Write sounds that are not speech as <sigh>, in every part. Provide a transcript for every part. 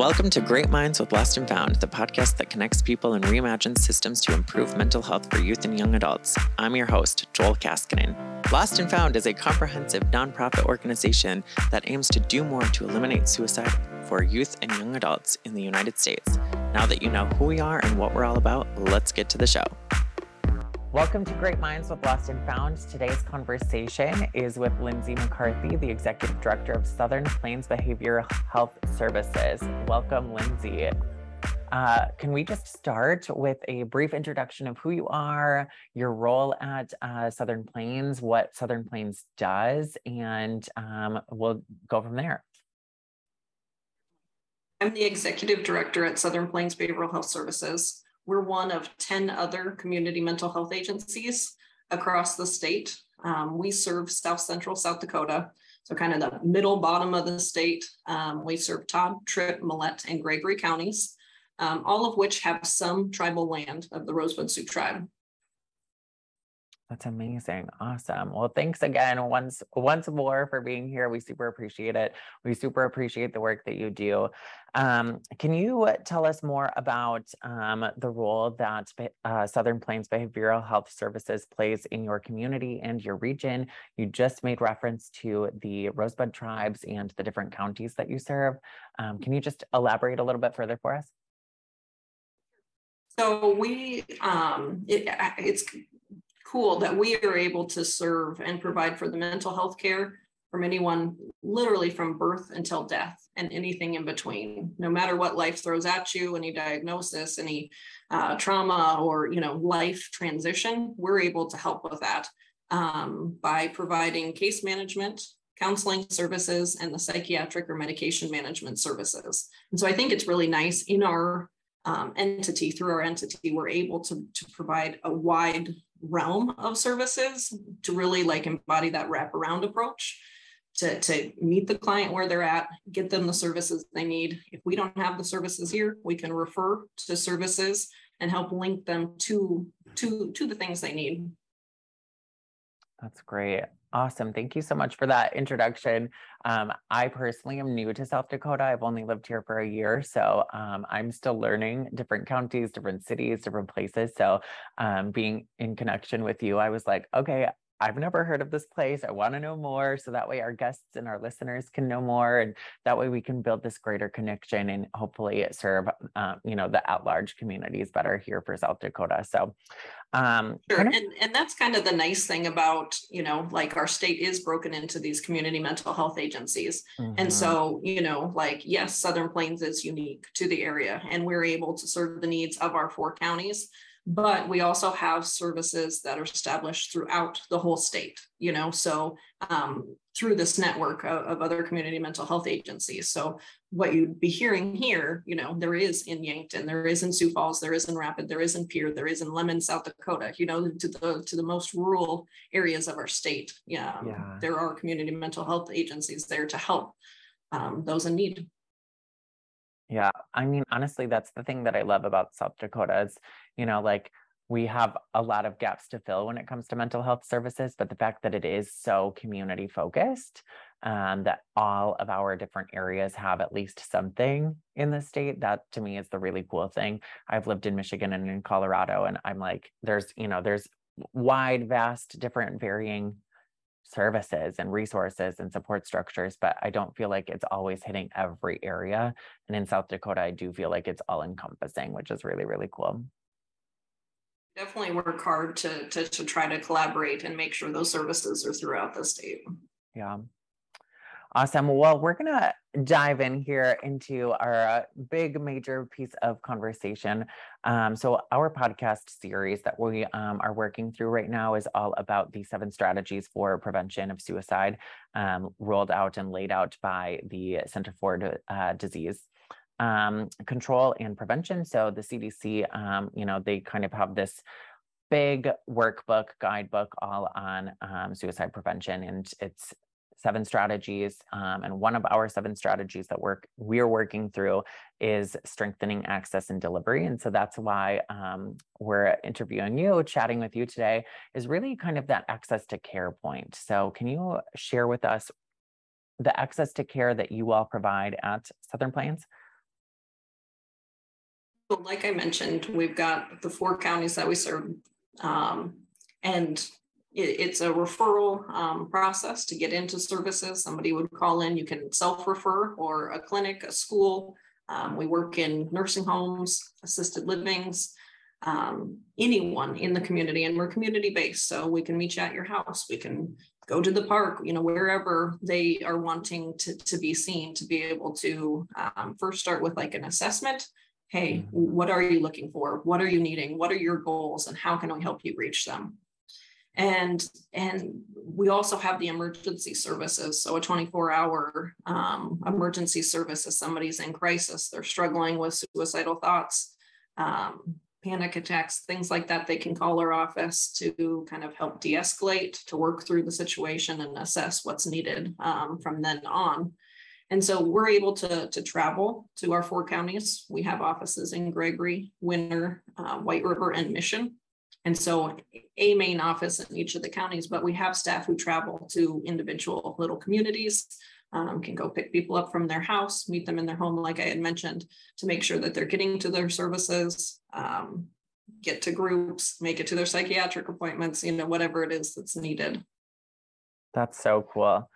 Welcome to Great Minds with Lost and Found, the podcast that connects people and reimagines systems to improve mental health for youth and young adults. I'm your host, Joel Kaskinen. Lost and Found is a comprehensive nonprofit organization that aims to do more to eliminate suicide for youth and young adults in the United States. Now that you know who we are and what we're all about, let's get to the show. Welcome to Great Minds with Lost and Found. Today's conversation is with Lindsay McCarthy, the Executive Director of Southern Plains Behavioral Health Services. Welcome, Lindsay. Uh, can we just start with a brief introduction of who you are, your role at uh, Southern Plains, what Southern Plains does, and um, we'll go from there. I'm the Executive Director at Southern Plains Behavioral Health Services. We're one of 10 other community mental health agencies across the state. Um, we serve South Central South Dakota, so kind of the middle bottom of the state. Um, we serve Todd, Tripp, Mellette, and Gregory counties, um, all of which have some tribal land of the Rosebud Sioux tribe. That's amazing. Awesome. Well, thanks again once once more for being here. We super appreciate it. We super appreciate the work that you do. Um, can you tell us more about um, the role that uh, Southern Plains Behavioral Health Services plays in your community and your region? You just made reference to the Rosebud tribes and the different counties that you serve. Um, can you just elaborate a little bit further for us? So we, um, it, it's cool that we are able to serve and provide for the mental health care from anyone literally from birth until death and anything in between. No matter what life throws at you any diagnosis any uh, trauma or you know life transition we're able to help with that um, by providing case management counseling services and the psychiatric or medication management services. And so i think it's really nice in our um, entity through our entity we're able to, to provide a wide realm of services to really like embody that wraparound approach to, to meet the client where they're at, get them the services they need. If we don't have the services here, we can refer to services and help link them to, to, to the things they need. That's great. Awesome. Thank you so much for that introduction. Um, I personally am new to South Dakota. I've only lived here for a year. So um, I'm still learning different counties, different cities, different places. So um, being in connection with you, I was like, okay, I've never heard of this place. I want to know more. So that way our guests and our listeners can know more. And that way we can build this greater connection and hopefully serve, uh, you know, the at large communities better here for South Dakota. So, um, sure. Kind of- and, and that's kind of the nice thing about, you know, like our state is broken into these community mental health agencies. Mm-hmm. And so, you know, like, yes, Southern Plains is unique to the area and we're able to serve the needs of our four counties but we also have services that are established throughout the whole state you know so um, through this network of, of, other community mental health agencies. So what you'd be hearing here you know there is in yankton there is in sioux falls there is in rapid there is in pierre there is in Lemmon south dakota you know to the to the most rural areas of our state. Yeah, yeah. there are community mental health agencies there to help um, those in need yeah, I mean, honestly, that's the thing that I love about South Dakota is, you know, like we have a lot of gaps to fill when it comes to mental health services, but the fact that it is so community focused, um, that all of our different areas have at least something in the state, that to me is the really cool thing. I've lived in Michigan and in Colorado, and I'm like, there's, you know, there's wide, vast, different, varying services and resources and support structures, but I don't feel like it's always hitting every area. And in South Dakota, I do feel like it's all encompassing, which is really, really cool. Definitely work hard to, to, to try to collaborate and make sure those services are throughout the state. Yeah. Awesome. Well, we're going to dive in here into our uh, big major piece of conversation. Um, so, our podcast series that we um, are working through right now is all about the seven strategies for prevention of suicide, um, rolled out and laid out by the Center for uh, Disease um, Control and Prevention. So, the CDC, um, you know, they kind of have this big workbook, guidebook all on um, suicide prevention, and it's seven strategies. Um, and one of our seven strategies that work we're working through is strengthening access and delivery. And so that's why um, we're interviewing you, chatting with you today, is really kind of that access to care point. So can you share with us the access to care that you all provide at Southern Plains? like I mentioned, we've got the four counties that we serve. Um, and it, it's a referral um, process to get into services. Somebody would call in, you can self refer or a clinic, a school. Um, we work in nursing homes, assisted livings, um, anyone in the community, and we're community based. So we can meet you at your house. We can go to the park, you know, wherever they are wanting to, to be seen, to be able to um, first start with like an assessment. Hey, mm-hmm. what are you looking for? What are you needing? What are your goals? And how can we help you reach them? And and we also have the emergency services. So a 24 hour um, emergency service if somebody's in crisis they're struggling with suicidal thoughts um, panic attacks things like that they can call our office to kind of help de-escalate to work through the situation and assess what's needed um, from then on. And so we're able to, to travel to our four counties. We have offices in gregory Winner uh, white river and mission and so a main office in each of the counties, but we have staff who travel to individual little communities, um, can go pick people up from their house, meet them in their home, like I had mentioned, to make sure that they're getting to their services, um, get to groups, make it to their psychiatric appointments, you know, whatever it is that's needed. That's so cool.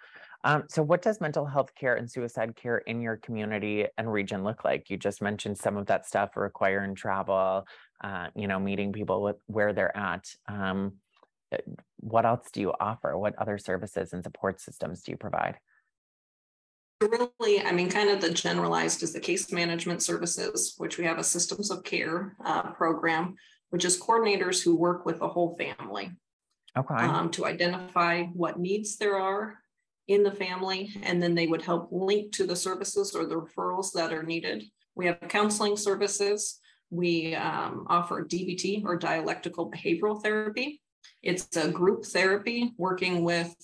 Um, so, what does mental health care and suicide care in your community and region look like? You just mentioned some of that stuff requiring travel, uh, you know, meeting people with where they're at. Um, eh, what else do you offer? What other services and support systems do you provide? Really, I mean, kind of the generalized is the case management services, which we have a systems of care uh, program, which is coordinators who work with the whole family. Okay. Um, to identify what needs there are in the family, and then they would help link to the services or the referrals that are needed. We have counseling services. We um, offer DBT or dialectical behavioral therapy. It's a group therapy working with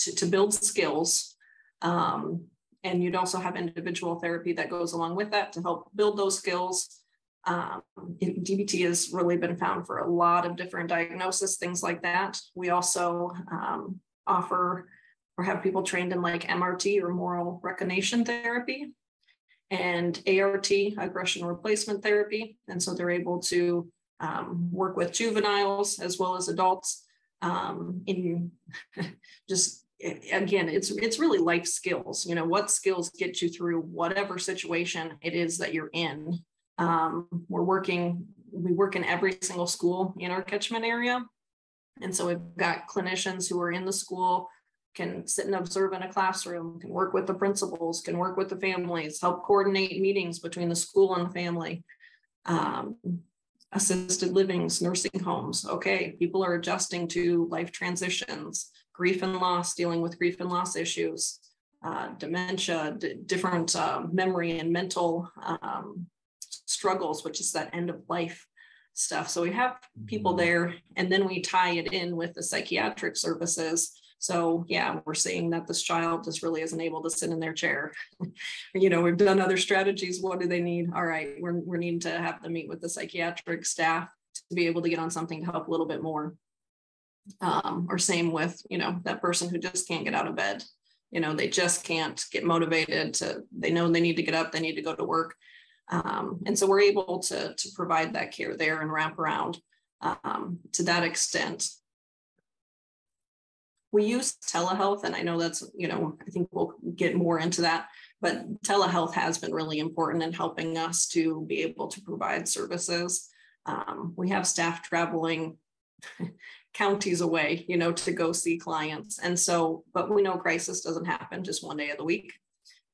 to, to build skills. Um, and you'd also have individual therapy that goes along with that to help build those skills. Um, DBT has really been found for a lot of different diagnoses, things like that. We also um, offer or have people trained in like MRT or moral reconation therapy and ART, aggression replacement therapy. And so they're able to um, work with juveniles as well as adults um, in <laughs> just again it's it's really life skills. You know what skills get you through whatever situation it is that you're in. Um, we're working we work in every single school in our catchment area. And so we've got clinicians who are in the school can sit and observe in a classroom, can work with the principals, can work with the families, help coordinate meetings between the school and the family. Um, assisted livings, nursing homes. Okay, people are adjusting to life transitions, grief and loss, dealing with grief and loss issues, uh, dementia, different uh, memory and mental um, struggles, which is that end of life stuff. So we have people mm-hmm. there, and then we tie it in with the psychiatric services so yeah, we're seeing that this child just really isn't able to sit in their chair. <laughs> you know, we've done other strategies. What do they need? All right, we're, we're needing to have them meet with the psychiatric staff to be able to get on something to help a little bit more. Um, or same with, you know, that person who just can't get out of bed. You know, they just can't get motivated to, they know they need to get up, they need to go to work. Um, and so we're able to, to provide that care there and wrap around um, to that extent we use telehealth and i know that's you know i think we'll get more into that but telehealth has been really important in helping us to be able to provide services um, we have staff traveling <laughs> counties away you know to go see clients and so but we know crisis doesn't happen just one day of the week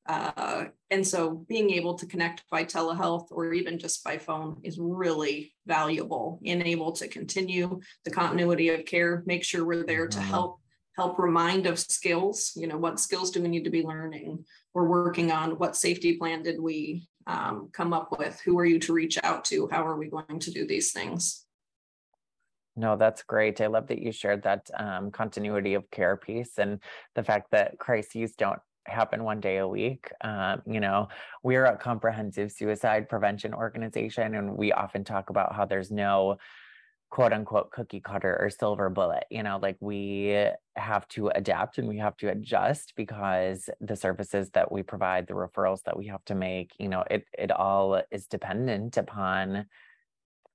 uh, and so being able to connect by telehealth or even just by phone is really valuable in able to continue the continuity of care make sure we're there to mm-hmm. help help remind of skills. You know, what skills do we need to be learning? We're working on what safety plan did we um, come up with? Who are you to reach out to? How are we going to do these things? No, that's great. I love that you shared that um, continuity of care piece and the fact that crises don't happen one day a week. Um, you know, we're a comprehensive suicide prevention organization, and we often talk about how there's no quote unquote cookie cutter or silver bullet. You know, like we have to adapt and we have to adjust because the services that we provide, the referrals that we have to make, you know, it it all is dependent upon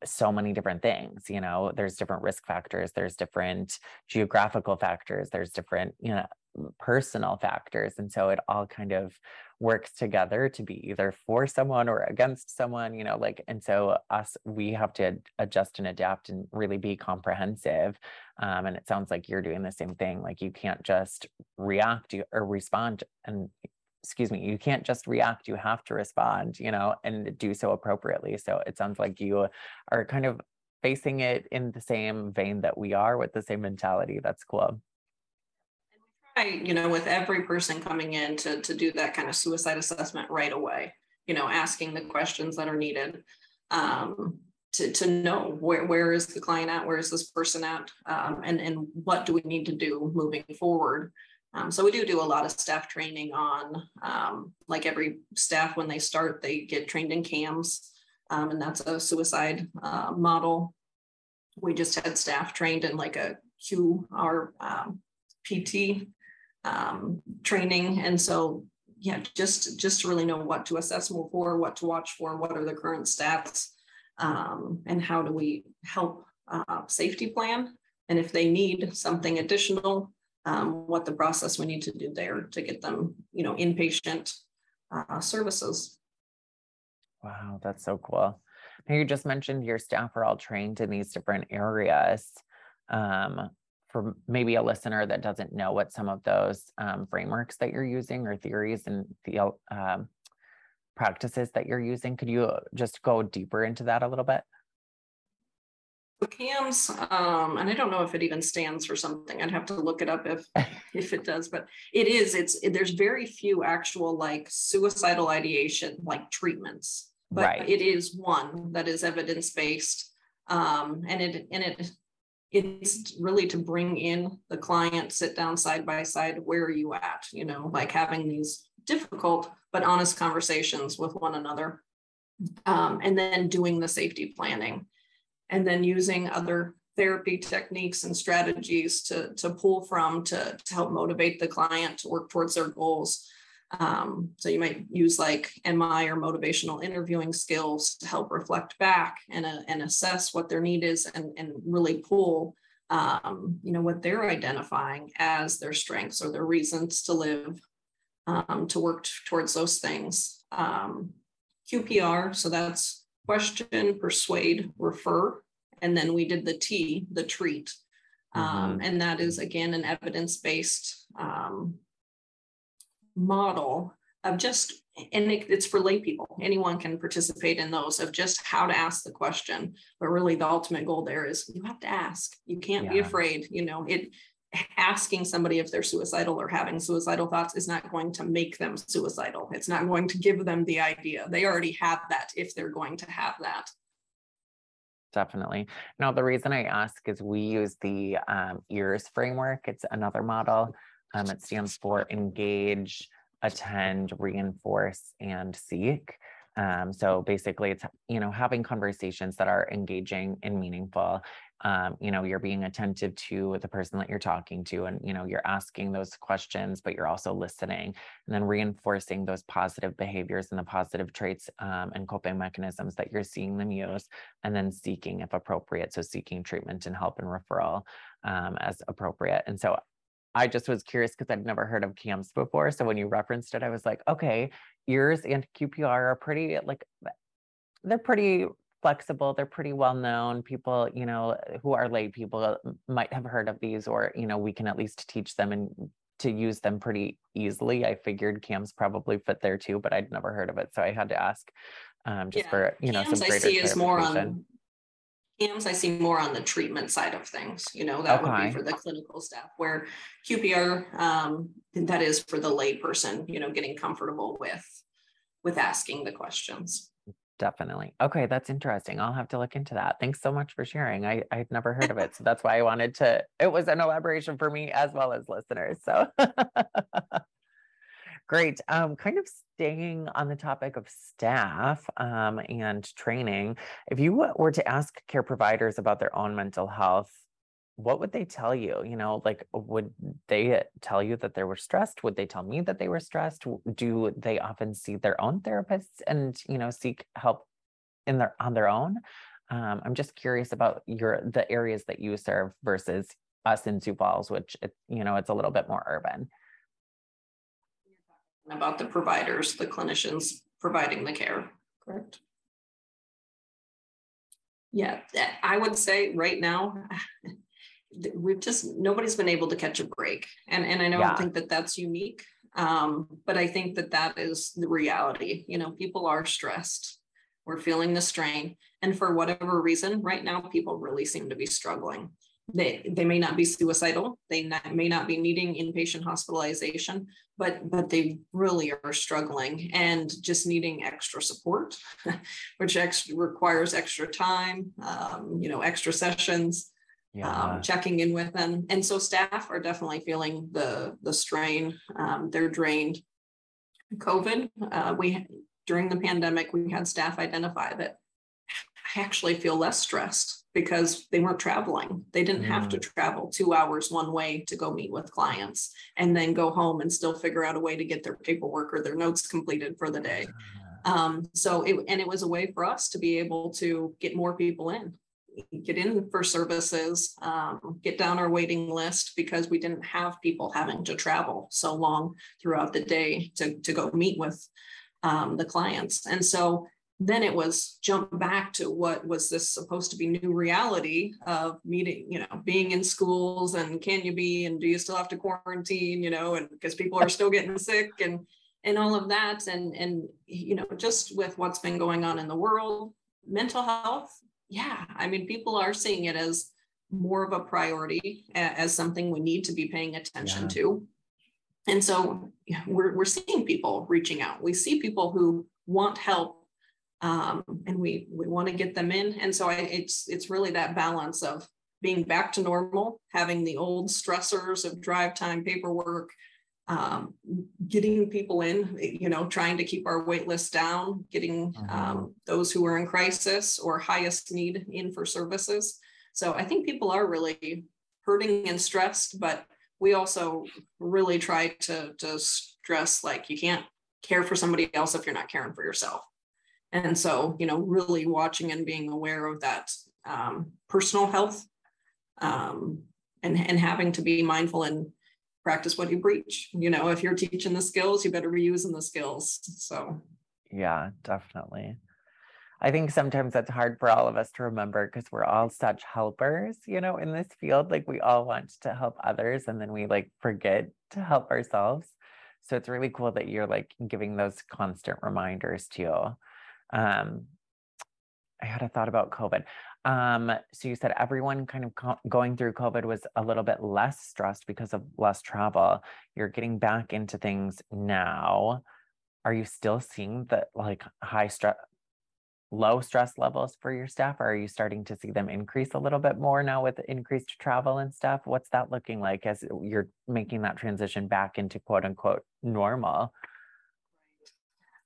so many different things you know there's different risk factors there's different geographical factors there's different you know personal factors and so it all kind of works together to be either for someone or against someone you know like and so us we have to adjust and adapt and really be comprehensive um, and it sounds like you're doing the same thing like you can't just react or respond and excuse me you can't just react you have to respond you know and do so appropriately so it sounds like you are kind of facing it in the same vein that we are with the same mentality that's cool try you know with every person coming in to to do that kind of suicide assessment right away you know asking the questions that are needed um, to, to know where, where is the client at where is this person at um, and and what do we need to do moving forward um, so we do do a lot of staff training on, um, like every staff when they start, they get trained in CAMS, um, and that's a suicide uh, model. We just had staff trained in like a QR um, training, and so yeah, just just to really know what to assess more for, what to watch for, what are the current stats, um, and how do we help uh, safety plan, and if they need something additional um, what the process we need to do there to get them, you know, inpatient uh, services. Wow, that's so cool. Now you just mentioned your staff are all trained in these different areas. Um, for maybe a listener that doesn't know what some of those um, frameworks that you're using or theories and the um, practices that you're using, could you just go deeper into that a little bit? CAMS, um, and I don't know if it even stands for something. I'd have to look it up if <laughs> if it does, but it is. It's it, there's very few actual like suicidal ideation like treatments, but right. it is one that is evidence based, um, and it and it it's really to bring in the client, sit down side by side. Where are you at? You know, like having these difficult but honest conversations with one another, um, and then doing the safety planning and then using other therapy techniques and strategies to, to pull from to, to help motivate the client to work towards their goals. Um, so you might use like MI or motivational interviewing skills to help reflect back and, uh, and assess what their need is and, and really pull um, you know what they're identifying as their strengths or their reasons to live um, to work towards those things. Um, QPR, so that's question, persuade, refer. And then we did the T, the treat. Um, mm-hmm. And that is again an evidence based um, model of just, and it, it's for lay people. Anyone can participate in those of just how to ask the question. But really, the ultimate goal there is you have to ask. You can't yeah. be afraid. You know, it asking somebody if they're suicidal or having suicidal thoughts is not going to make them suicidal. It's not going to give them the idea. They already have that if they're going to have that. Definitely. Now, the reason I ask is we use the um, EARS framework. It's another model. Um, it stands for engage, attend, reinforce, and seek. Um, so basically, it's you know having conversations that are engaging and meaningful. Um, you know you're being attentive to the person that you're talking to and you know you're asking those questions but you're also listening and then reinforcing those positive behaviors and the positive traits um, and coping mechanisms that you're seeing them use and then seeking if appropriate. So seeking treatment and help and referral um, as appropriate. And so I just was curious because I'd never heard of CAMS before. So when you referenced it, I was like, okay, EARS and QPR are pretty like they're pretty flexible they're pretty well known people you know who are lay people might have heard of these or you know we can at least teach them and to use them pretty easily i figured cams probably fit there too but i'd never heard of it so i had to ask um, just yeah. for you know cams some greater I see is more on cams i see more on the treatment side of things you know that okay. would be for the clinical staff where qpr um, that is for the layperson, you know getting comfortable with with asking the questions definitely. Okay, that's interesting. I'll have to look into that. Thanks so much for sharing. I I'd never heard of it, so that's why I wanted to. It was an elaboration for me as well as listeners. So <laughs> Great. Um, kind of staying on the topic of staff um, and training, if you were to ask care providers about their own mental health, what would they tell you? You know, like, would they tell you that they were stressed? Would they tell me that they were stressed? Do they often see their own therapists and, you know, seek help in their on their own? Um, I'm just curious about your the areas that you serve versus us in Sioux Falls, which it, you know, it's a little bit more urban about the providers, the clinicians providing the care, correct? Yeah, I would say right now, we've just, nobody's been able to catch a break. And, and I don't yeah. think that that's unique, um, but I think that that is the reality. You know, people are stressed. We're feeling the strain. And for whatever reason, right now, people really seem to be struggling they they may not be suicidal they not, may not be needing inpatient hospitalization but but they really are struggling and just needing extra support <laughs> which ex- requires extra time um, you know extra sessions yeah. um, checking in with them. And so staff are definitely feeling the the strain. Um, they're drained. Covid uh, we during the pandemic we had staff identify that actually feel less stressed because they weren't traveling. They didn't have to mm. travel two hours one way to go meet with clients and then go home and still figure out a way to get their paperwork or their notes completed for the day. Um, so it and it was a way for us to be able to get more people in, get in for services, um, get down our waiting list because we didn't have people having to travel so long throughout the day to, to go meet with um, the clients. And so then it was jump back to what was this supposed to be new reality of meeting you know being in schools and can you be and do you still have to quarantine you know and because people are still getting sick and and all of that. And and you know just with what's been going on in the world mental health yeah i mean people are seeing it as more of a priority as something we need to be paying attention yeah. to. And so yeah, we're, we're seeing people reaching out. We see people who want help um, and we we want to get them in. And so I, it's it's really that balance of being back to normal, having the old stressors of drive time, paperwork, um, getting people in, you know, trying to keep our wait list down, getting um, mm-hmm. those who are in crisis or highest need in for services. So I think people are really hurting and stressed, but we also really try to, to stress like you can't care for somebody else if you're not caring for yourself. And so, you know, really watching and being aware of that um, personal health um, and, and having to be mindful and practice what you preach. You know, if you're teaching the skills, you better be using the skills. So, yeah, definitely. I think sometimes that's hard for all of us to remember because we're all such helpers, you know, in this field. Like we all want to help others and then we like forget to help ourselves. So it's really cool that you're like giving those constant reminders to um, I had a thought about COVID. Um, so you said everyone kind of co- going through COVID was a little bit less stressed because of less travel. You're getting back into things now. Are you still seeing the like high stress, low stress levels for your staff? Or are you starting to see them increase a little bit more now with increased travel and stuff? What's that looking like as you're making that transition back into quote unquote normal?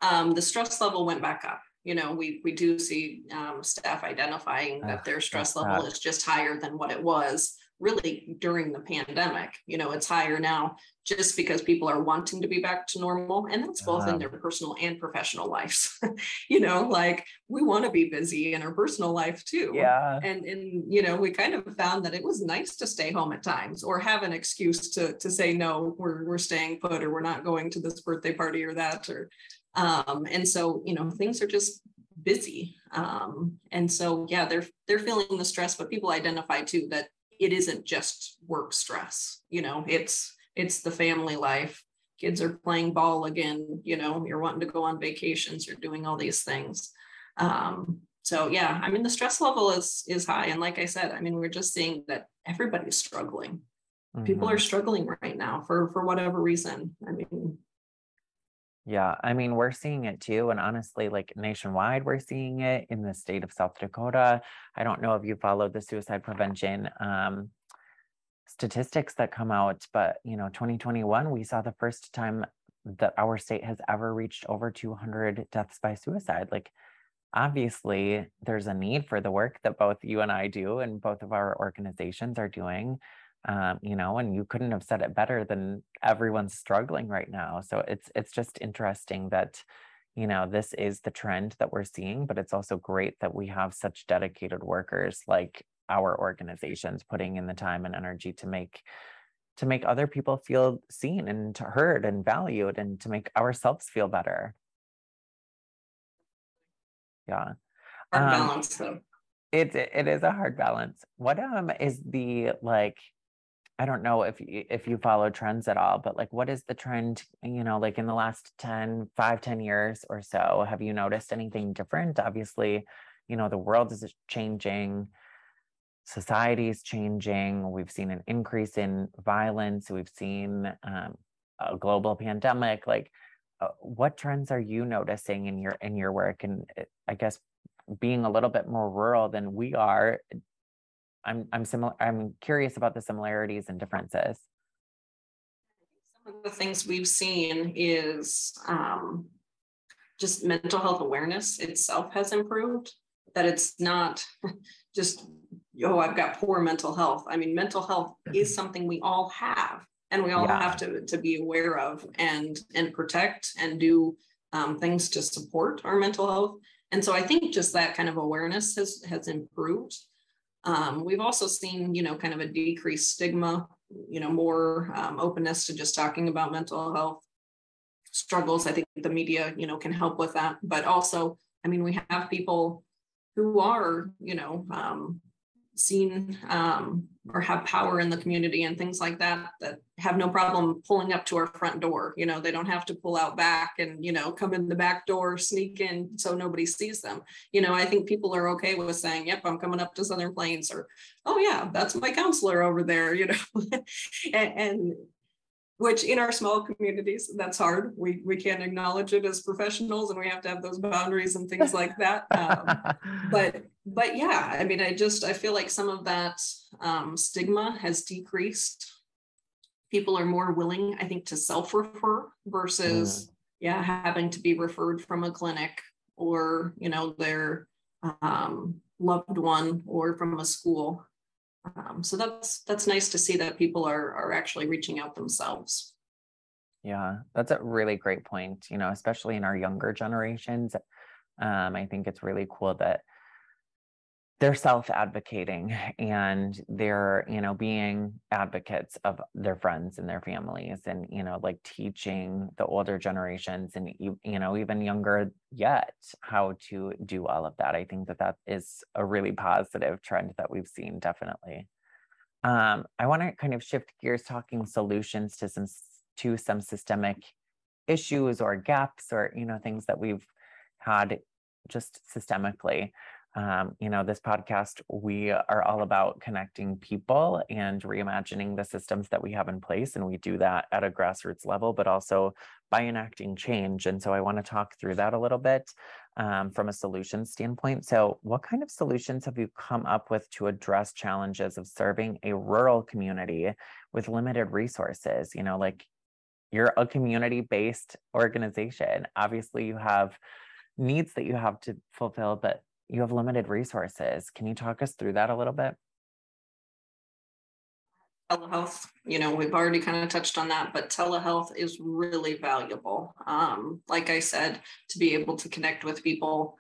Um, the stress level went back up you know, we we do see um, staff identifying that their stress level is just higher than what it was really during the pandemic. You know, it's higher now just because people are wanting to be back to normal, and that's both in their personal and professional lives. <laughs> you know, like we want to be busy in our personal life too. Yeah. And and you know, we kind of found that it was nice to stay home at times or have an excuse to to say no, we're we're staying put or we're not going to this birthday party or that or um, and so, you know, things are just busy. Um, and so, yeah, they're they're feeling the stress, but people identify too that it isn't just work stress. You know, it's it's the family life. Kids are playing ball again. You know, you're wanting to go on vacations. You're doing all these things. Um, so yeah, I mean, the stress level is is high, and like I said, I mean, we're just seeing that everybody's struggling. Mm-hmm. People are struggling right now for for whatever reason. I mean, yeah, I mean, we're seeing it too. And honestly, like nationwide, we're seeing it in the state of South Dakota. I don't know if you followed the suicide prevention um, statistics that come out, but you know, 2021, we saw the first time that our state has ever reached over 200 deaths by suicide. Like, obviously, there's a need for the work that both you and I do, and both of our organizations are doing. Um, you know, and you couldn't have said it better than everyone's struggling right now. So it's it's just interesting that you know this is the trend that we're seeing but it's also great that we have such dedicated workers like our organizations putting in the time and energy to make to make other people feel seen and heard and valued and to make ourselves feel better. Yeah. Hard um, balance though. it, it is a hard balance. What um is the like I don't know if you, if you follow trends at all, but like what is the trend, you know, like in the last 10, 5, 10 years or so? Have you noticed anything different? Obviously, you know, the world is changing, society is changing. We've seen an increase in violence. We've seen um, a global pandemic. Like, uh, what trends are you noticing in your in your work? And uh, I guess being a little bit more rural than we are, I'm I'm similar. I'm curious about the similarities and differences. Some of the things we've seen is um, just mental health awareness itself has improved. That it's not <laughs> just oh I've got poor mental health. I mean, mental health is something we all have, and we all yeah. have to to be aware of and and protect and do um, things to support our mental health. And so I think just that kind of awareness has has improved. Um, we've also seen, you know, kind of a decreased stigma, you know, more um, openness to just talking about mental health struggles. I think the media, you know, can help with that. But also, I mean, we have people who are, you know, um, seen um, or have power in the community and things like that that have no problem pulling up to our front door you know they don't have to pull out back and you know come in the back door sneak in so nobody sees them. You know i think people are okay with saying yep i'm coming up to southern plains or oh yeah that's my counselor over there you know? <laughs> And, and which in our small communities that's hard. We we can't acknowledge it as professionals and we have to have those boundaries and things like that <laughs> um, but but yeah i mean i just i feel like some of that um, stigma has decreased. People are more willing i think to self-refer versus mm. yeah having to be referred from a clinic or you know their um, loved one or from a school um, so that's that's nice to see that people are are actually reaching out themselves. Yeah, that's a really great point. You know, especially in our younger generations, um, I think it's really cool that they're self-advocating and they're you know being advocates of their friends and their families and you know like teaching the older generations and you, know even younger yet how to do all of that. I think that that is a really positive trend that we've seen definitely. Um, i want to kind of shift gears talking solutions to some to some systemic issues or gaps or you know things that we've had just systemically um, you know, this podcast, we are all about connecting people and reimagining the systems that we have in place. And we do that at a grassroots level, but also by enacting change. And so I want to talk through that a little bit um, from a solution standpoint. So, what kind of solutions have you come up with to address challenges of serving a rural community with limited resources? You know, like you're a community based organization. Obviously, you have needs that you have to fulfill, but you have limited resources. Can you talk us through that a little bit? telehealth you know we've already kind of touched on that but telehealth is really valuable um, like i said to be able to connect with people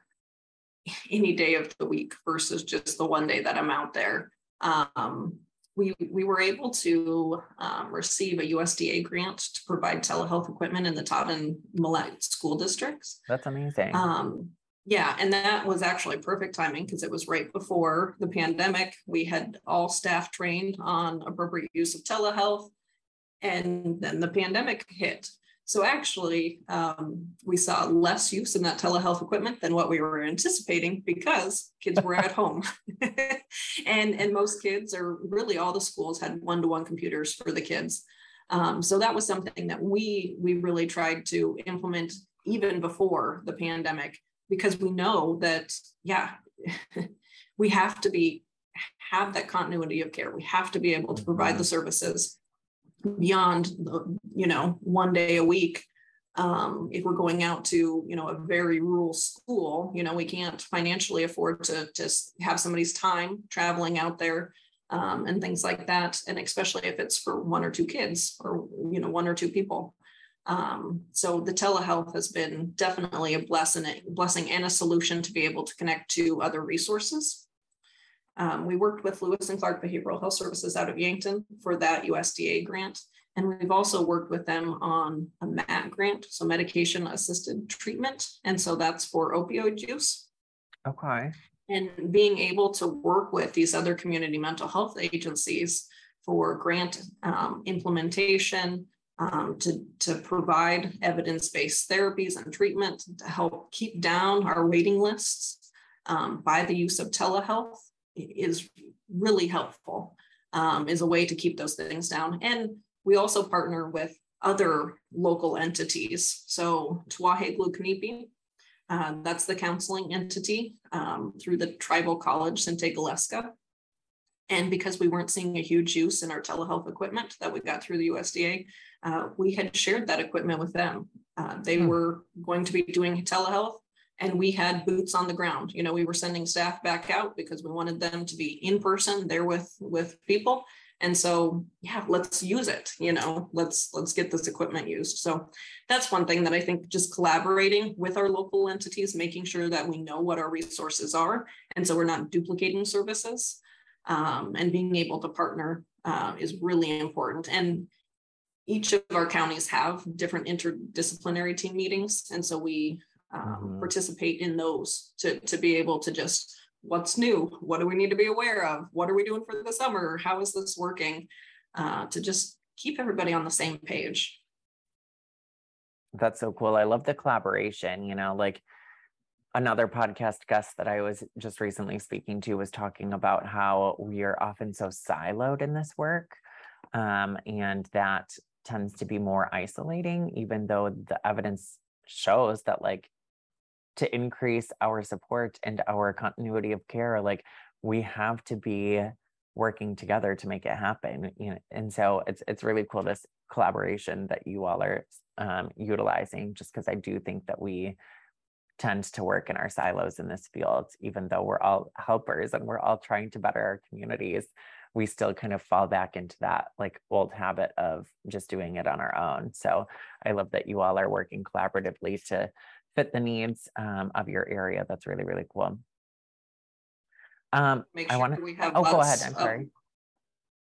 any day of the week versus just the one day that i'm out there um, we, we were able to um, receive a usda grant to provide telehealth equipment in the todd and Mellette school districts that's amazing um, yeah, and that was actually perfect timing because it was right before the pandemic. We had all staff trained on appropriate use of telehealth, and then the pandemic hit. So actually, um, we saw less use in that telehealth equipment than what we were anticipating because kids were at home, <laughs> and and most kids, or really all the schools, had one-to-one computers for the kids. Um, so that was something that we we really tried to implement even before the pandemic because we know that yeah <laughs> we have to be have that continuity of care we have to be able to provide the mm-hmm. services beyond the you know one day a week Um, if we're going out to, you know, a very rural school, you know, we can't financially afford to just have somebody's time traveling out there um, and things like that. And especially if it's for one or two kids or, you know, one or two people. Um, so the telehealth has been definitely a blessing, blessing and a solution to be able to connect to other resources. Um, we worked with Lewis and Clark Behavioral Health Services out of Yankton for that USDA grant. And we've also worked with them on a MAT grant, so medication assisted treatment. And so that's for opioid use. Okay. And being able to work with these other community mental health agencies for grant um, implementation, um, to, to provide evidence-based therapies and treatment to help keep down our waiting lists um, by the use of telehealth is really helpful, um, is a way to keep those things down. And we also partner with other local entities. So Twahe Glukanipi, uh, that's the counseling entity um, through the Tribal College Sinte Gleska. And because we weren't seeing a huge use in our telehealth equipment that we got through the USDA, uh, we had shared that equipment with them. Uh, they hmm. were going to be doing telehealth and we had boots on the ground. You know, we were sending staff back out because we wanted them to be in person there with with people. And so, yeah, let's use it. You know, let's let's get this equipment used. So that's one thing that I think just collaborating with our local entities, making sure that we know what our resources are, and so we're not duplicating services, um, and being able to partner uh, is really important. And each of our counties have different interdisciplinary team meetings. And so we um, mm-hmm. participate in those to, to be able to just what's new? What do we need to be aware of? What are we doing for the summer? How is this working? Uh, to just keep everybody on the same page. That's so cool. I love the collaboration, you know, like another podcast guest that I was just recently speaking to was talking about how we are often so siloed in this work. Um, and that tends to be more isolating, even though the evidence shows that like to increase our support and our continuity of care, like we have to be working together to make it happen. You know, and so it's it's really cool this collaboration that you all are um, utilizing, just because I do think that we tend to work in our silos in this field, even though we're all helpers and we're all trying to better our communities we still kind of fall back into that like old habit of just doing it on our own. So I love that you all are working collaboratively to fit the needs um, of your area. That's really, really cool. Um, make sure I want to, we have oh, go ahead. I'm sorry. Of,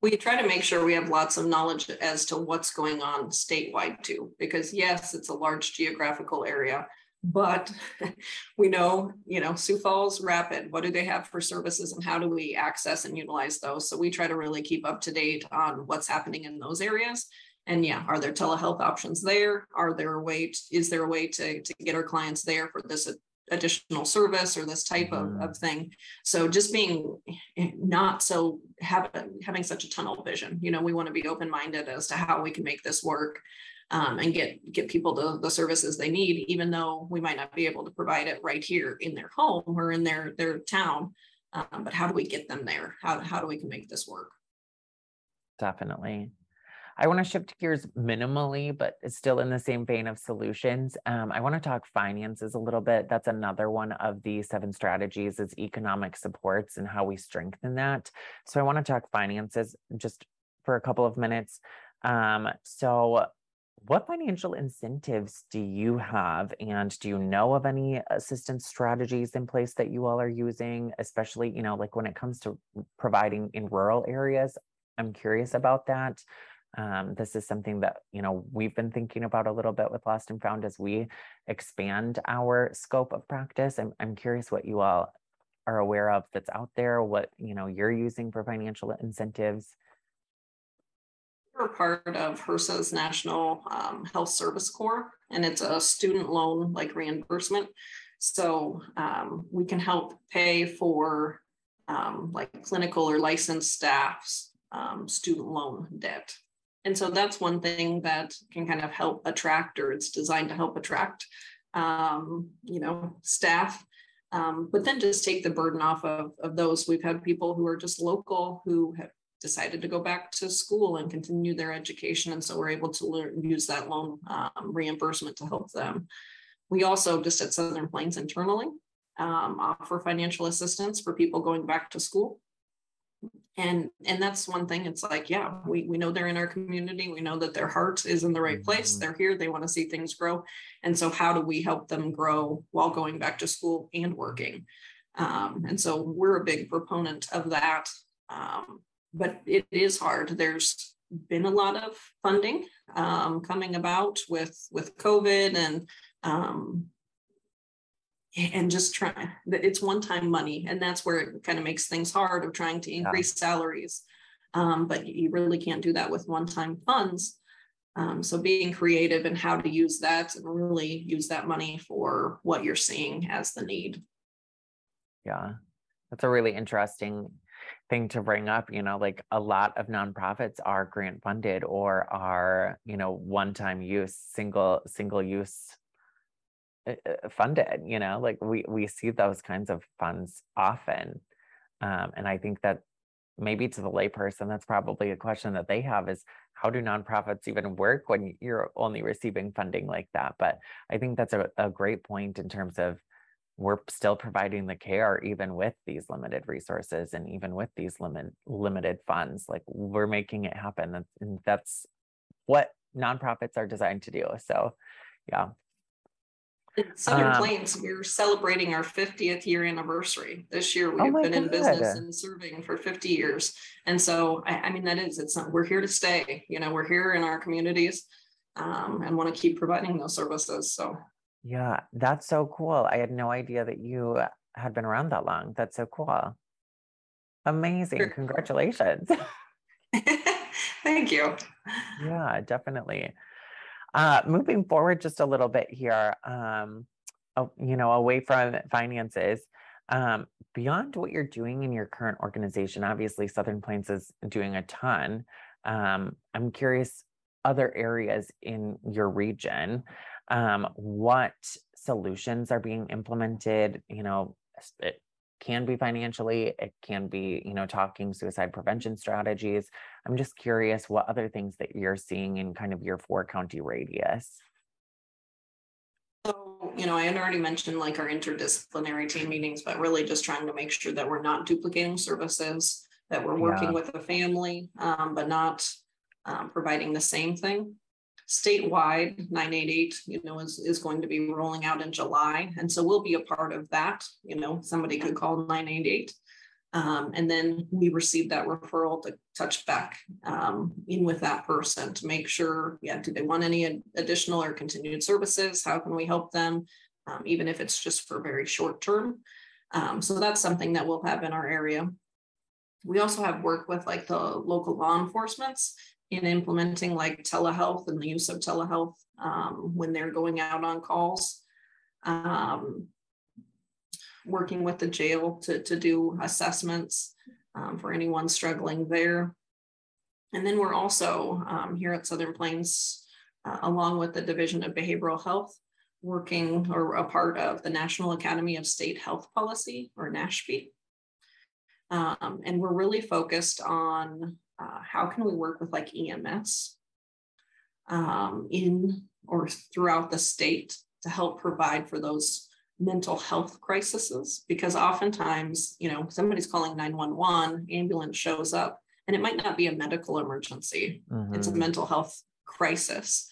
we try to make sure we have lots of knowledge as to what's going on statewide too, because yes, it's a large geographical area, but <laughs> we know, you know, Sioux Falls Rapid, what do they have for services and how do we access and utilize those? So we try to really keep up to date on what's happening in those areas. And yeah, are there telehealth options there? Are there a way, to, is there a way to, to get our clients there for this additional service or this type of, mm-hmm. of thing? So just being not so having, having such a tunnel vision, you know, we want to be open-minded as to how we can make this work um, and get get people the, the services they need, even though we might not be able to provide it right here in their home or in their their town. Um, but how do we get them there? How, how do we can make this work? Definitely. I want to shift gears minimally, but it's still in the same vein of solutions. Um, I want to talk finances a little bit. That's another one of the seven strategies is economic supports and how we strengthen that. So I want to talk finances just for a couple of minutes. Um, so what financial incentives do you have? And do you know of any assistance strategies in place that you all are using, especially, you know, like when it comes to providing in rural areas? I'm curious about that. Um, this is something that, you know, we've been thinking about a little bit with Lost and Found as we expand our scope of practice. I'm, I'm curious what you all are aware of that's out there, what, you know, you're using for financial incentives part of HRSA's National um, Health Service Corps, and it's a student loan like reimbursement. So um, we can help pay for um, like clinical or licensed staff's um, student loan debt. And so that's one thing that can kind of help attract, or it's designed to help attract, um, you know, staff um, but then just take the burden off of, of those. We've had people who are just local who have decided to go back to school and continue their education. And so we're able to learn, use that loan um, reimbursement to help them. We also just at Southern Plains internally um, offer financial assistance for people going back to school. And and that's one thing. It's like, yeah, we, we know they're in our community. We know that their heart is in the right place. Mm-hmm. They're here. They want to see things grow. And so how do we help them grow while going back to school and working? Um, and so we're a big proponent of that. Um, but it is hard. There's been a lot of funding um, coming about with with COVID and um, and just trying. It's one time money, and that's where it kind of makes things hard of trying to increase yeah. salaries. Um, but you really can't do that with one time funds. Um, so being creative and how to use that and really use that money for what you're seeing as the need. Yeah, that's a really interesting thing to bring up. You know, like a lot of nonprofits are grant funded or are, you know, one time use, single, single use uh, uh, funded, you know, like we, we see those kinds of funds often. Um, and I think that maybe to the layperson, that's probably a question that they have is how do nonprofits even work when you're only receiving funding like that? But I think that's a, a great point in terms of we're still providing the care even with these limited resources and even with these limit, limited funds like we're making it happen and that's what nonprofits are designed to do so yeah in Southern um, Plains, we're celebrating our 50th year anniversary. This year, we've oh been God. in business and serving for 50 years. And so, I, I mean, that is, it's not, we're here to stay. You know, we're here in our communities um, and want to keep providing those services. So, yeah, that's so cool. I had no idea that you had been around that long. That's so cool. Amazing. Congratulations. <laughs> Thank you. Yeah, definitely. Uh, moving forward just a little bit here, um, you know, away from finances, um, beyond what you're doing in your current organization, obviously Southern Plains is doing a ton. Um, I'm curious other areas in your region um, what solutions are being implemented you know it can be financially it can be you know talking suicide prevention strategies. I'm just curious what other things that you're seeing in kind of your four county radius. So you know i had already mentioned like our interdisciplinary team meetings but really just trying to make sure that we're not duplicating services that we're working yeah. with a family um, but not um, providing the same thing statewide 988 you know is, is going to be rolling out in july. And so we'll be a part of that you know somebody could call 988 um, and then we receive that referral to touch back um, in with that person to make sure yeah do they want any additional or continued services? How can we help them? Um, even if it's just for very short term. Um, so that's something that we'll have in our area we also have work with like the local law enforcements in implementing like telehealth and the use of telehealth um, when they're going out on calls. Um, working with the jail to, to do assessments um, for anyone struggling there. And then we're also um, here at Southern Plains, uh, along with the Division of Behavioral Health, working or a part of the National Academy of State Health Policy or NASHP. Um, and we're really focused on uh, how can we work with like EMS um, in or throughout the state to help provide for those mental health crises because oftentimes you know somebody's calling 911 ambulance shows up and it might not be a medical emergency mm-hmm. it's a mm-hmm. mental health crisis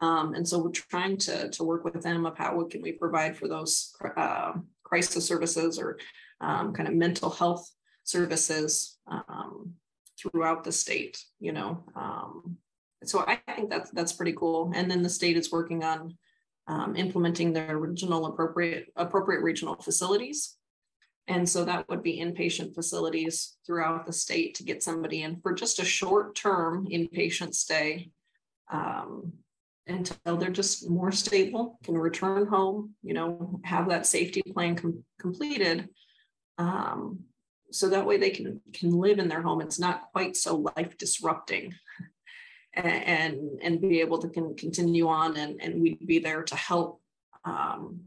um, and so we're trying to, to work with them of how what can we provide for those uh, crisis services or um, kind of mental health services um, throughout the state, you know. Um, so I think that's that's pretty cool. And then the state is working on um, implementing their regional appropriate appropriate regional facilities. And so that would be inpatient facilities throughout the state to get somebody in for just a short term inpatient stay um, until they're just more stable, can return home, you know, have that safety plan com- completed. Um, so that way they can can live in their home it's not quite so life disrupting and and be able to can continue on and and we'd be there to help um,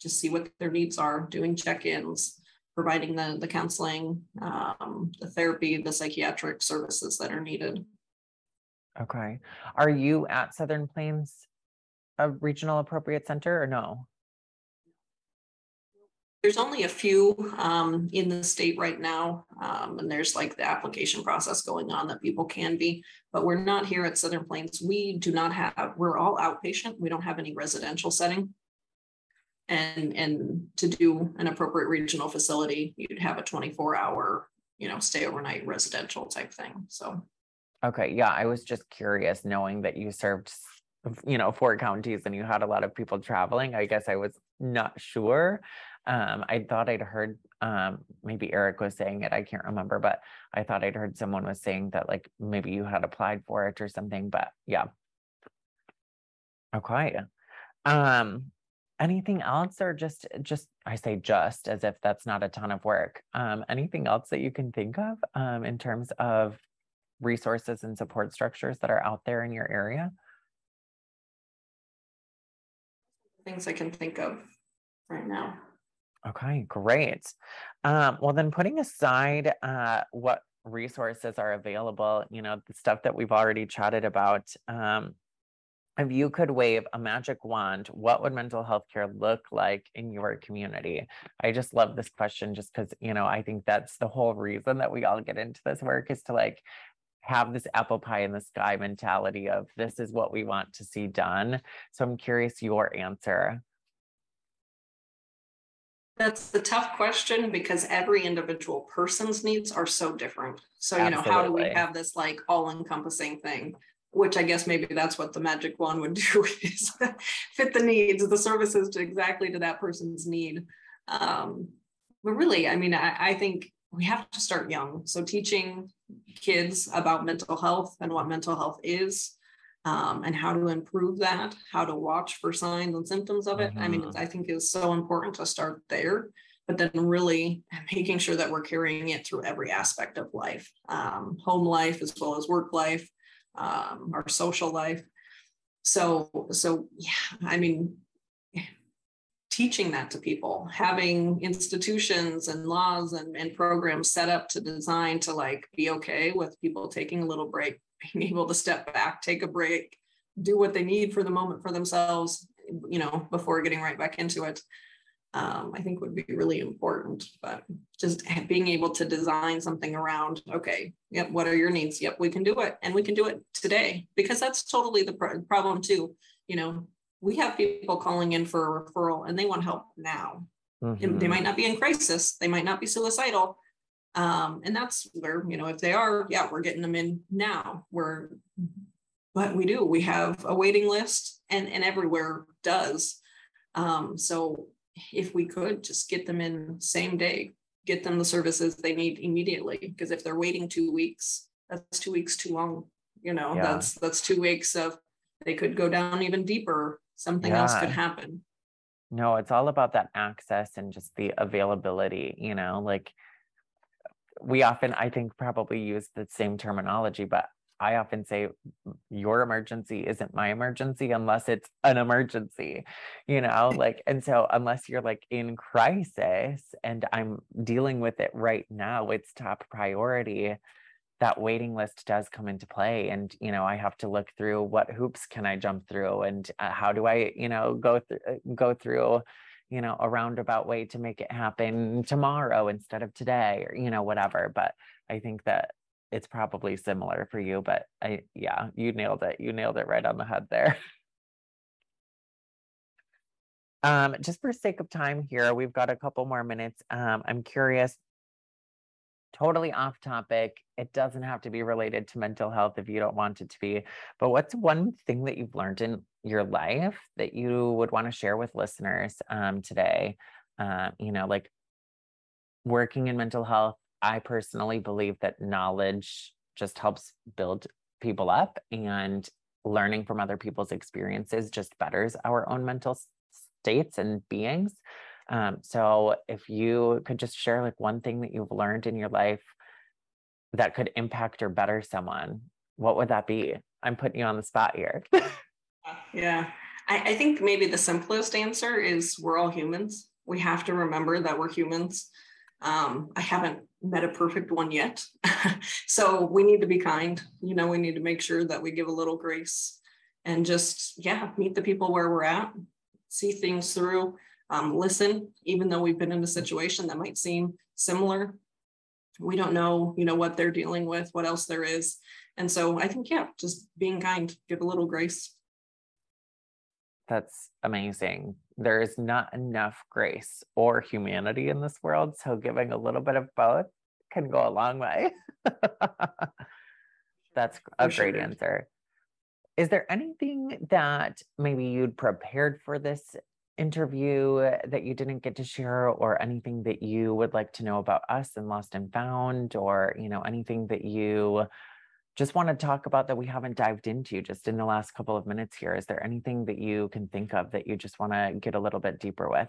just see what their needs are doing check-ins providing the, the counseling, um, the therapy, the psychiatric services that are needed. Okay. Are you at Southern Plains a regional appropriate center or no? There's only a few um, in the state right now, um, and there's like the application process going on that people can be, but we're not here at Southern Plains. We do not have, we're all outpatient. We don't have any residential setting. And, and to do an appropriate regional facility, you'd have a 24 hour, you know, stay overnight residential type thing. So. Okay. Yeah. I was just curious knowing that you served, you know, four counties and you had a lot of people traveling. I guess I was not sure. Um, I thought I'd heard um, maybe Eric was saying it. I can't remember, but I thought I'd heard someone was saying that like maybe you had applied for it or something. But yeah. Okay. Um, anything else or just just I say just as if that's not a ton of work. Um, anything else that you can think of um, in terms of resources and support structures that are out there in your area? Things I can think of right now. Okay, great. Um, well, then putting aside uh, what resources are available, you know, the stuff that we've already chatted about, um, if you could wave a magic wand, what would mental health care look like in your community? I just love this question just because, you know, I think that's the whole reason that we all get into this work is to like have this apple pie in the sky mentality of this is what we want to see done. So I'm curious your answer. That's the tough question because every individual person's needs are so different. So, you know, how do we have this like all encompassing thing? Which I guess maybe that's what the magic wand would <laughs> do is fit the needs, the services to exactly to that person's need. Um, but really, I mean, I, I think we have to start young. So teaching kids about mental health and what mental health is, um, and how to improve that, how to watch for signs and symptoms of it. Mm-hmm. I mean. I think is so important to start there, but then really <laughs> making sure that we're carrying it through every aspect of life, um, home life as well as work life, um, our social life. So, so yeah, I mean, <sighs> teaching that to people, having institutions and laws and, and programs set up to design to like be okay with people taking a little break being able to step back, take a break, do what they need for the moment for themselves, you know, before getting right back into it. Um, I think would be really important. But just being able to design something around, okay, yep, what are your needs? Yep, we can do it, and we can do it today because that's totally the problem too. You know, we have people calling in for a referral and they want help now. Mm-hmm. They might not be in crisis, they might not be suicidal, um, and that's where, you know, if they are, yeah, we're getting them in now. We're, but we do, we have a waiting list and, and everywhere does. Um, so if we could just get them in same day, get them the services they need immediately, because if they're waiting two weeks, that's two weeks too long. You know, yeah. that's that's two weeks of they could go down even deeper. Something yeah. else could happen. No, it's all about that access and just the availability, you know, like we often, I think, probably use the same terminology, but I often say your emergency isn't my emergency unless it's an emergency, you know, <laughs> like, and so unless you're like in crisis and I'm dealing with it right now, it's top priority. That waiting list does come into play. And, you know, I have to look through what hoops can I jump through and uh, how do I, you know, go through, go through you know, a roundabout way to make it happen tomorrow instead of today or, you know, whatever. But I think that it's probably similar for you. But I, yeah, you nailed it. You nailed it right on the head there. <laughs> Um, just for sake of time here, we've got a couple more minutes. Um, I'm curious, totally off topic. It doesn't have to be related to mental health if you don't want it to be. But what's one thing that you've learned in your life that you would want to share with listeners um, today? Uh, you know, like working in mental health, I personally believe that knowledge just helps build people up and learning from other people's experiences just betters our own mental states and beings. Um, so if you could just share like one thing that you've learned in your life that could impact or better someone, what would that be? I'm putting you on the spot here. <laughs> yeah. I, I think maybe the simplest answer is we're all humans. We have to remember that we're humans. Um, I haven't met a perfect one yet. <laughs> so we need to be kind. You know, we need to make sure that we give a little grace and just, yeah, meet the people where we're at, see things through, um, listen, even though we've been in a situation that might seem similar. We don't know, you know, what they're dealing with, what else there is. And so I think, yeah, just being kind, give a little grace. That's amazing. There is not enough grace or humanity in this world. So giving a little bit of both can go a long way. <laughs> That's a great answer. Is there anything that maybe you'd prepared for this interview that you didn't get to share or anything that you would like to know about us and lost and found or you know anything that you just want to talk about that we haven't dived into just in the last couple of minutes here. Is there anything that you can think of that you just want to get a little bit deeper with?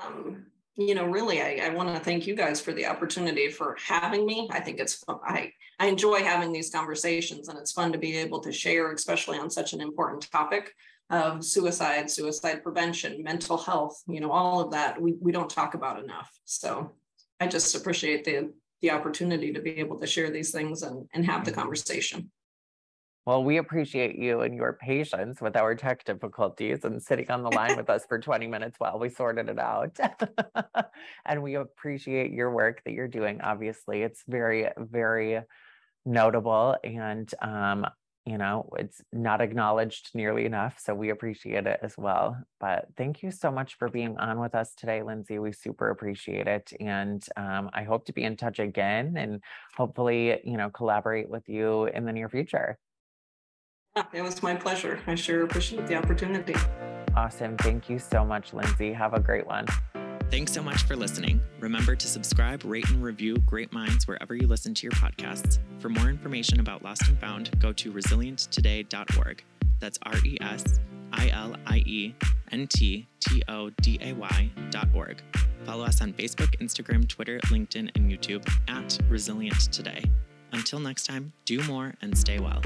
Um, you know, really, I, I want to thank you guys for the opportunity for having me. I think it's. I, I enjoy having these conversations and it's fun to be able to share, especially on such an important topic of suicide, suicide prevention, mental health, you know, all of that we, we don't talk about enough. So I just appreciate the the opportunity to be able to share these things and, and have the conversation. Well, we appreciate you and your patience with our tech difficulties and sitting on the line <laughs> with us for 20 minutes while we sorted it out. <laughs> and we appreciate your work that you're doing. Obviously, it's very, very notable. And um, you know, it's not acknowledged nearly enough. So we appreciate it as well. But thank you so much for being on with us today, Lindsay. We super appreciate it. And um, I hope to be in touch again and hopefully, you know, collaborate with you in the near future. It was my pleasure. I sure appreciate the opportunity. Awesome. Thank you so much, Lindsay. Have a great one. Thanks so much for listening. Remember to subscribe, rate, and review Great Minds wherever you listen to your podcasts. For more information about Lost and Found, go to resilienttoday.org. That's R E S I L I E N T T O D A Y dot org. Follow us on Facebook, Instagram, Twitter, LinkedIn, and YouTube at Resilient Today. Until next time, do more and stay well.